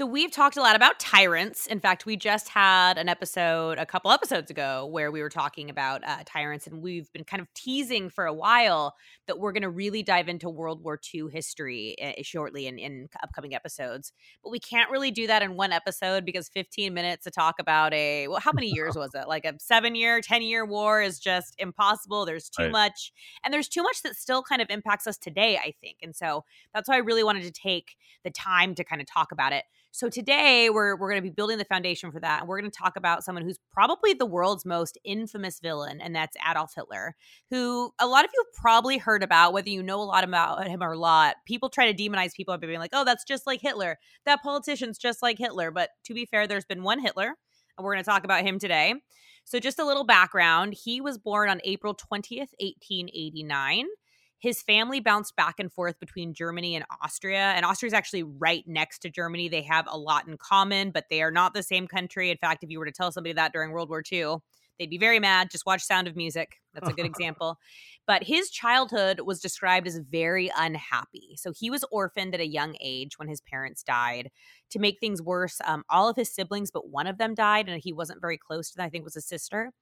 So we've talked a lot about tyrants. In fact, we just had an episode a couple episodes ago where we were talking about uh, tyrants, and we've been kind of teasing for a while that we're going to really dive into World War II history uh, shortly in, in upcoming episodes. But we can't really do that in one episode because 15 minutes to talk about a well, how many years was it? Like a seven year, 10 year war is just impossible. There's too right. much, and there's too much that still kind of impacts us today, I think. And so that's why I really wanted to take the time to kind of talk about it. So today we're we're going to be building the foundation for that. And we're going to talk about someone who's probably the world's most infamous villain, and that's Adolf Hitler, who a lot of you have probably heard about, whether you know a lot about him or a lot. People try to demonize people by being like, "Oh, that's just like Hitler. That politician's just like Hitler." But to be fair, there's been one Hitler, and we're going to talk about him today. So just a little background: he was born on April twentieth, eighteen eighty nine. His family bounced back and forth between Germany and Austria. And Austria is actually right next to Germany. They have a lot in common, but they are not the same country. In fact, if you were to tell somebody that during World War II, they'd be very mad. Just watch Sound of Music. That's a good example. But his childhood was described as very unhappy. So he was orphaned at a young age when his parents died. To make things worse, um, all of his siblings, but one of them died, and he wasn't very close to them. I think was a sister.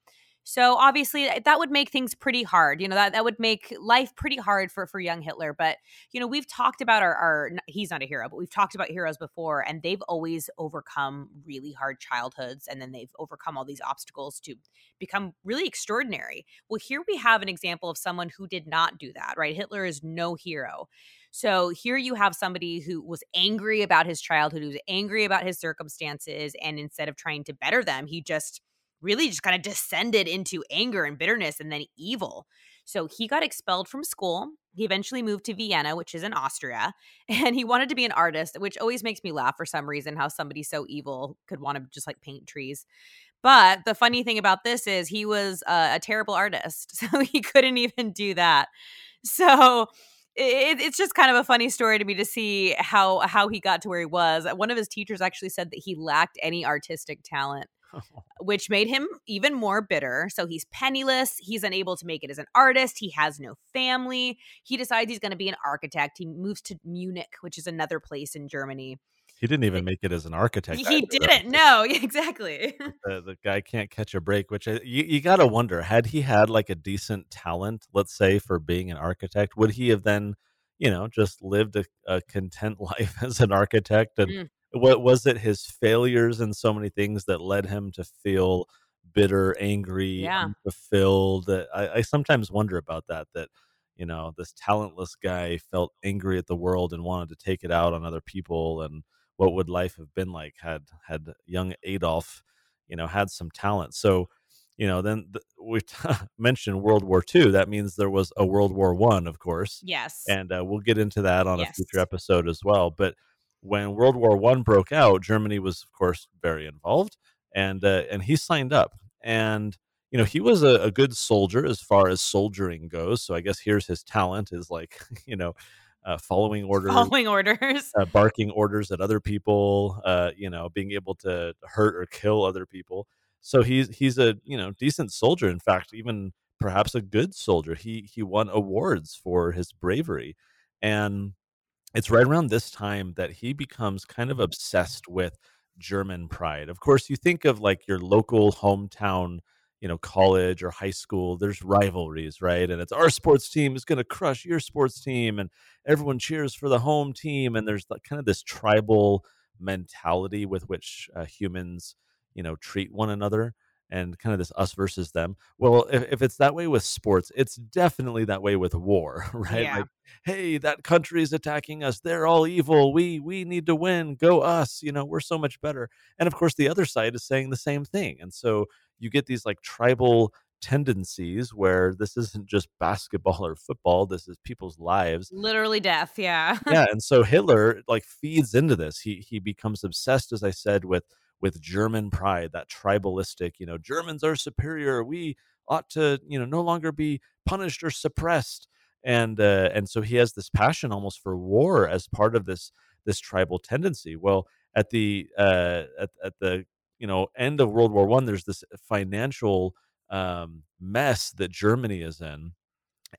So obviously eh, that would make things pretty hard. You know, that, that would make life pretty hard for, for young Hitler. But, you know, we've talked about our, our, he's not a hero, but we've talked about heroes before and they've always overcome really hard childhoods and then they've overcome all these obstacles to become really extraordinary. Well, here we have an example of someone who did not do that, right? Hitler is no hero. So here you have somebody who was angry about his childhood, who was angry about his circumstances, and instead of trying to better them, he just really just kind of descended into anger and bitterness and then evil. So he got expelled from school. He eventually moved to Vienna, which is in Austria, and he wanted to be an artist, which always makes me laugh for some reason how somebody so evil could want to just like paint trees. But the funny thing about this is he was a, a terrible artist, so he couldn't even do that. So it, it's just kind of a funny story to me to see how how he got to where he was. One of his teachers actually said that he lacked any artistic talent. which made him even more bitter. So he's penniless. He's unable to make it as an artist. He has no family. He decides he's going to be an architect. He moves to Munich, which is another place in Germany. He didn't even make it as an architect. He didn't. No, exactly. The, the, guy can't catch a break, which I, you, you got to wonder had he had like a decent talent, let's say, for being an architect, would he have then, you know, just lived a, a content life as an architect and mm what was it his failures and so many things that led him to feel bitter angry yeah. unfulfilled I, I sometimes wonder about that that you know this talentless guy felt angry at the world and wanted to take it out on other people and what would life have been like had had young adolf you know had some talent so you know then the, we t- mentioned world war ii that means there was a world war one of course yes and uh, we'll get into that on yes. a future episode as well but when World War One broke out, Germany was, of course, very involved, and uh, and he signed up. And you know, he was a, a, good soldier as far as soldiering goes. So I guess here's his talent: is like you know, uh, following orders, following orders, uh, barking orders at other people. Uh, you know, being able to hurt or kill other people. So he's he's a you know decent soldier. In fact, even perhaps a good soldier. He he won awards for his bravery, and it's right around this time that he becomes kind of obsessed with German pride. Of course, you think of like your local hometown, you know, college or high school, there's rivalries, right? And it's our sports team is going to crush your sports team and everyone cheers for the home team and there's like kind of this tribal mentality with which uh, humans, you know, treat one another and kind of this us versus them. Well, if, if it's that way with sports, it's definitely that way with war, right? Yeah. Like, hey, that country is attacking us. They're all evil. We we need to win. Go us. You know, we're so much better. And of course, the other side is saying the same thing. And so you get these like tribal tendencies where this isn't just basketball or football this is people's lives literally death yeah yeah and so hitler like feeds into this he he becomes obsessed as i said with with German pride, that tribalistic, you know, Germans are superior. We ought to, you know, no longer be punished or suppressed. And uh, and so he has this passion almost for war as part of this this tribal tendency. Well, at the uh, at, at the you know end of World War One, there's this financial um, mess that Germany is in,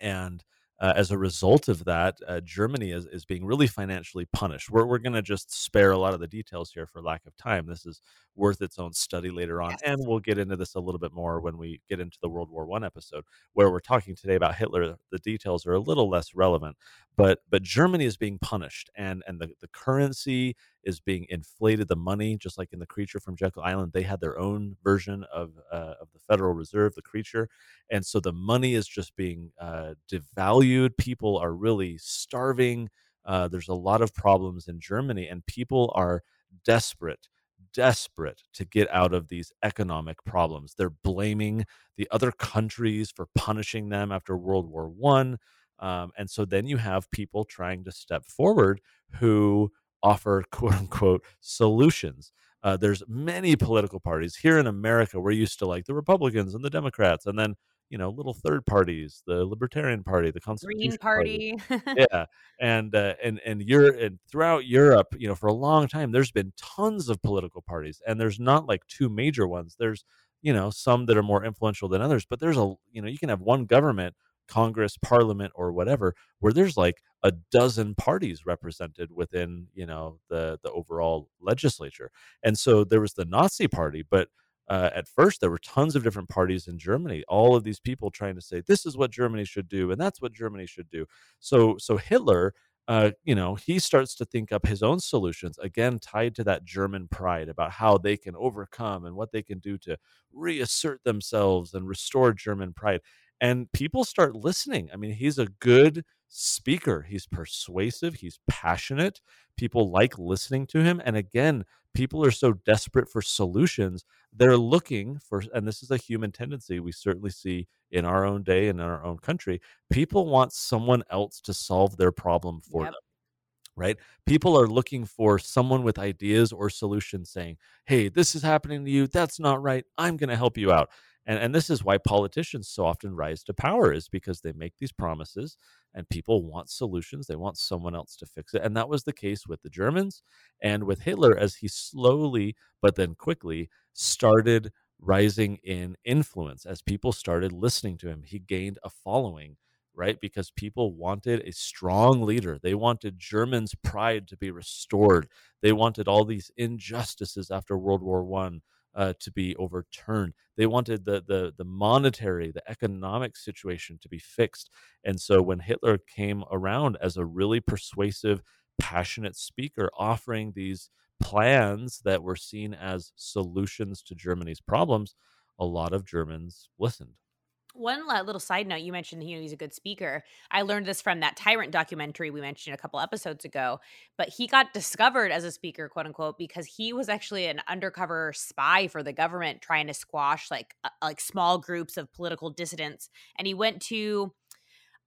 and uh, as a result of that, uh, Germany is, is being really financially punished. We're, we're going to just spare a lot of the details here for lack of time. This is worth its own study later on, and we'll get into this a little bit more when we get into the World War One episode, where we're talking today about Hitler. The details are a little less relevant, but but Germany is being punished, and and the, the currency is being inflated. The money, just like in the Creature from Jekyll Island, they had their own version of uh, of the Federal Reserve, the Creature, and so the money is just being uh, devalued. People are really starving. Uh, there's a lot of problems in Germany, and people are desperate desperate to get out of these economic problems. They're blaming the other countries for punishing them after World War One, um, and so then you have people trying to step forward who offer quote unquote solutions. Uh, there's many political parties here in America. We're used to like the Republicans and the Democrats, and then you know little third parties the libertarian party the constitution green party, party. yeah and uh, and and you're and throughout europe you know for a long time there's been tons of political parties and there's not like two major ones there's you know some that are more influential than others but there's a you know you can have one government congress parliament or whatever where there's like a dozen parties represented within you know the the overall legislature and so there was the nazi party but uh, at first there were tons of different parties in Germany. All of these people trying to say this is what Germany should do, and that's what Germany should do. So so Hitler. Uh, you know, he starts to think up his own solutions, again, tied to that German pride about how they can overcome and what they can do to reassert themselves and restore German pride. And people start listening. I mean, he's a good speaker, he's persuasive, he's passionate. People like listening to him. And again, people are so desperate for solutions they're looking for and this is a human tendency we certainly see in our own day and in our own country people want someone else to solve their problem for yep. them right people are looking for someone with ideas or solutions saying hey this is happening to you that's not right i'm going to help you out and and this is why politicians so often rise to power is because they make these promises and people want solutions. They want someone else to fix it. And that was the case with the germans and with hitler as he slowly but then quickly started rising in influence. As people started listening to him he gained a following right? Because people wanted a strong leader. They wanted germans pride to be restored. They wanted all these injustices after world war 1 uh, to be overturned. They wanted the the the monetary, the economic situation to be fixed. And so when Hitler came around as a really persuasive, passionate speaker, offering these plans that were seen as solutions to Germany's problems, a lot of Germans listened. One little side note, you mentioned you know he's a good speaker. I learned this from that Tyrant documentary we mentioned a couple episodes ago. But he got discovered as a speaker, quote unquote, because he was actually an undercover spy for the government, trying to squash like uh, like small groups of political dissidents. And he went to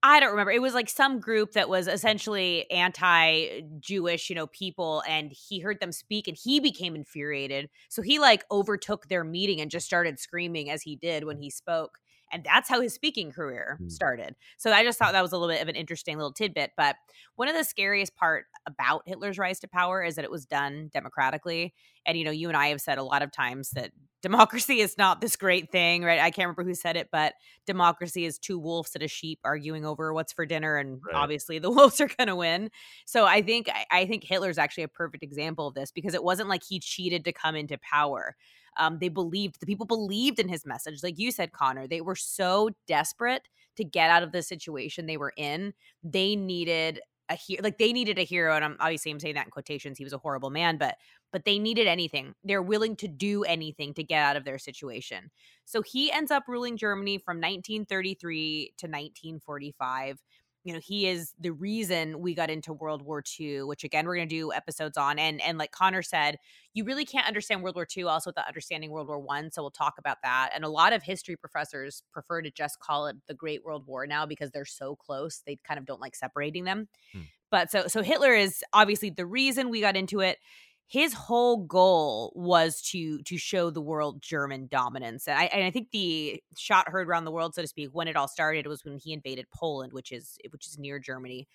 I don't remember. It was like some group that was essentially anti-Jewish, you know, people and he heard them speak and he became infuriated. So he like overtook their meeting and just started screaming as he did when he spoke and that's how his speaking career mm. started. So I just thought that was a little bit of an interesting little tidbit. But one of the scariest part about Hitler's rise to power is that it was done democratically. And you know, you and I have said a lot of times that democracy is not this great thing, right? I can't remember who said it, but democracy is two wolves and a sheep arguing over what's for dinner, and right. obviously the wolves are going to win. So I think I think Hitler's actually a perfect example of this because it wasn't like he cheated to come into power. Um, they believed, the people believed in his message. Like you said, Connor, they were so desperate to get out of the situation they were in. They needed a hero, like they needed a hero. And I'm obviously I'm saying that in quotations. He was a horrible man, but but they needed anything. They're willing to do anything to get out of their situation. So he ends up ruling Germany from 1933 to 1945 you know he is the reason we got into world war ii which again we're going to do episodes on and and like connor said you really can't understand world war ii also without understanding world war one so we'll talk about that and a lot of history professors prefer to just call it the great world war now because they're so close they kind of don't like separating them hmm. but so so hitler is obviously the reason we got into it his whole goal was to to show the world German dominance. And I, and I think the shot heard around the world, so to speak, when it all started was when he invaded Poland, which is which is near Germany.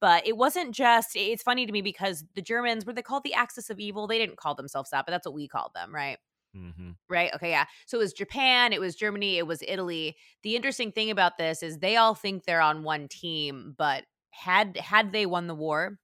But it wasn't just, it's funny to me because the Germans, were they called the Axis of Evil? They didn't call themselves that, but that's what we called them, right? Mm-hmm. Right. Okay. Yeah. So it was Japan, it was Germany, it was Italy. The interesting thing about this is they all think they're on one team, but had had they won the war,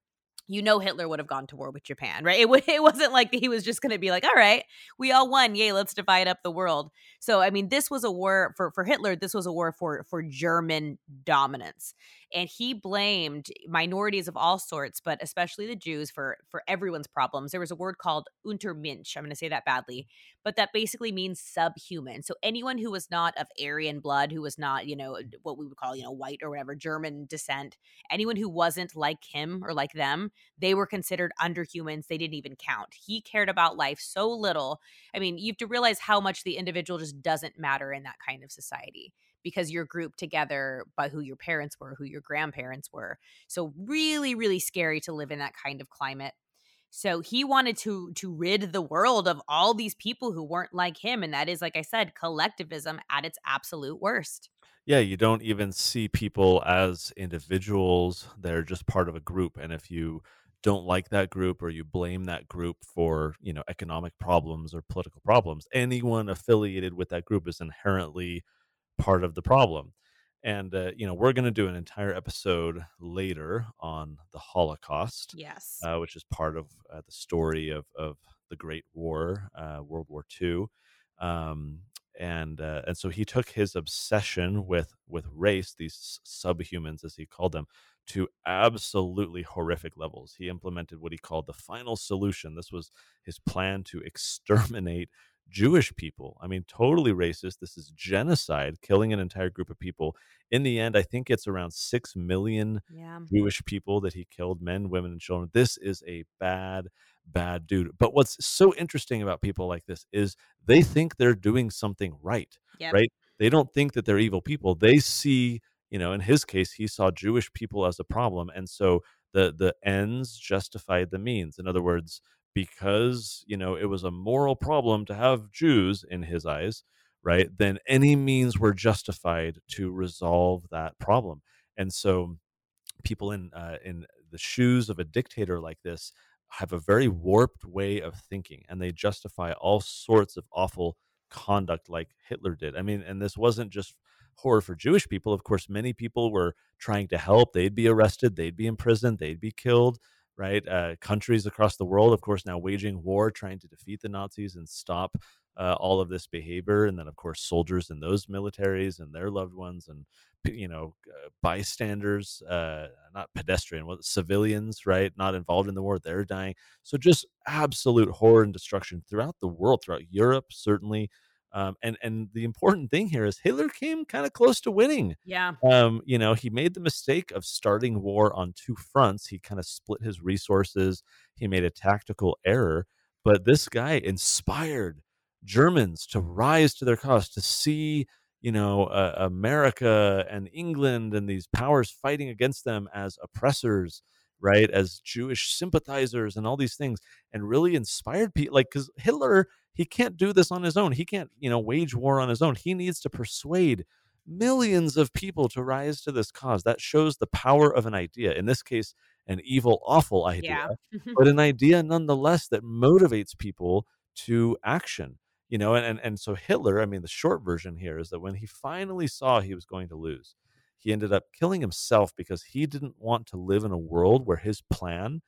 you know Hitler would have gone to war with Japan, right? It, w- it wasn't like he was just going to be like, all right, we all won, yay, let's divide up the world. So I mean, this was a war for for Hitler. This was a war for for German dominance, and he blamed minorities of all sorts, but especially the Jews for for everyone's problems. There was a word called Untermensch. I'm going to say that badly, but that basically means subhuman. So anyone who was not of Aryan blood, who was not you know what we would call you know white or whatever German descent, anyone who wasn't like him or like them, they were considered underhumans. They didn't even count. He cared about life so little. I mean, you have to realize how much the individual just doesn't matter in that kind of society because you're grouped together by who your parents were, who your grandparents were. So really, really scary to live in that kind of climate. So he wanted to to rid the world of all these people who weren't like him and that is like I said collectivism at its absolute worst. Yeah, you don't even see people as individuals. They're just part of a group and if you don't like that group or you blame that group for, you know, economic problems or political problems, anyone affiliated with that group is inherently part of the problem. And uh, you know, we're going to do an entire episode later on the Holocaust. Yes. uh, which is part of uh, the story of of the Great War, uh, World War II. Um, and uh, and so he took his obsession with with race, these subhumans as he called them, to absolutely horrific levels. He implemented what he called the final solution. This was his plan to exterminate Jewish people. I mean, totally racist. This is genocide, killing an entire group of people. In the end, I think it's around six million yeah. Jewish people that he killed men, women, and children. This is a bad, bad dude. But what's so interesting about people like this is they think they're doing something right, Yep. right? They don't think that they're evil people. They see, you know, in his case, he saw Jewish people as a problem, and so the the ends justified the means. In other words, because you know it was a moral problem to have Jews in his eyes, right? Then any means were justified to resolve that problem, and so people in uh, in the shoes of a dictator like this have a very warped way of thinking and they justify all sorts of awful conduct like Hitler did. I mean, and this wasn't just horror for Jewish people. Of course, many people were trying to help. They'd be arrested, they'd be imprisoned, they'd be killed, right? Uh, countries across the world, of course, now waging war trying to defeat the Nazis and stop uh, all of this behavior. And then, of course, soldiers in those militaries and their loved ones and you know uh, bystanders uh not pedestrian well, civilians right not involved in the war they're dying so just absolute horror and destruction throughout the world throughout europe certainly um, and and the important thing here is Hitler came kind of close to winning. Yeah. Um, you know, he made the mistake of starting war on two fronts. He kind of split his resources. He made a tactical error, but this guy inspired Germans to rise to their cause, to see you know uh, America and England and these powers fighting against them as oppressors, right? As Jewish sympathizers and all these things, and really inspired people. Like because Hitler he can't do this on his own. He can't, you know, wage war on his own. He needs to persuade millions of people to rise to this cause. That shows the power of an idea. In this case, an evil, awful idea, Yeah. but an idea nonetheless that motivates people to action. You know, and, and and so Hitler, I mean, the short version here is that when he finally saw he was going to lose, he ended up killing himself because he didn't want to live in a world where his plan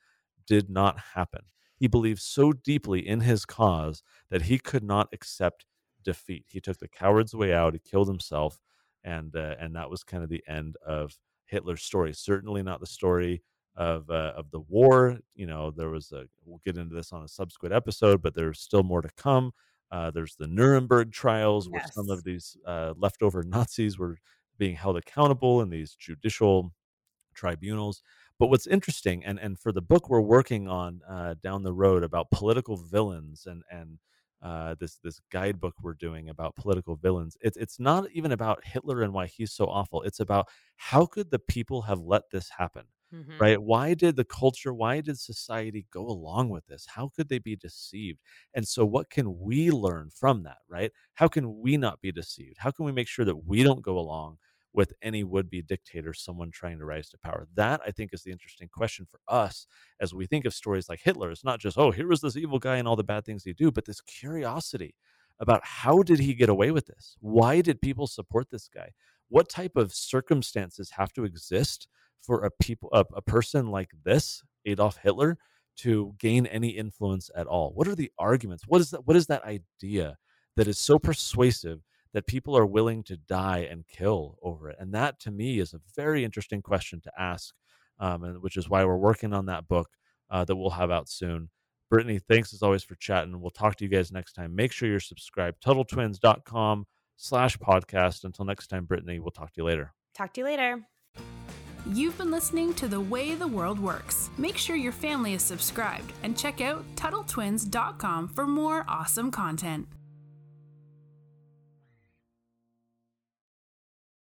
did not happen. He believed so deeply in his cause that he could not accept defeat. He took the coward's way out. He killed himself, and uh, and that was kind of the end of Hitler's story. Certainly not the story of uh, of the war. You know, there was a. We'll get into this on a subsequent episode, but there's still more to come. Uh, there's the Nuremberg trials, where some of these uh, leftover Nazis were being held accountable in these judicial tribunals. But what's interesting, and and for the book we're working on uh, down the road about political villains, and and uh, this this guidebook we're doing about political villains, it's it's not even about Hitler and why he's so awful. It's about how could the people have let this happen, Mhm. right? Why did the culture, why did society go along with this? How could they be deceived? And so, what can we learn from that, right? How can we not be deceived? How can we make sure that we don't go along with any would be dictator, someone trying to rise to power? That, I think, is the interesting question for us as we think of stories like Hitler. It's not just, oh, here was this evil guy and all the bad things he do, but this curiosity about how did he get away with this? Why did people support this guy? What type of circumstances have to exist for a people a, a person like this, Adolf Hitler, to gain any influence at all? What are the arguments? What is that what is that idea that is so persuasive that people are willing to die and kill over it? And that to me is a very interesting question to ask, um, and which is why we're working on that book uh, that we'll have out soon. Brittany, thanks as always for chatting. We'll talk to you guys next time. Make sure you're subscribed. TuttleTwins.com slash podcast. Until next time, Brittany, we'll talk to you later. Talk to you later. You've been listening to The Way the World Works. Make sure your family is subscribed and check out TuttleTwins.com for more awesome content.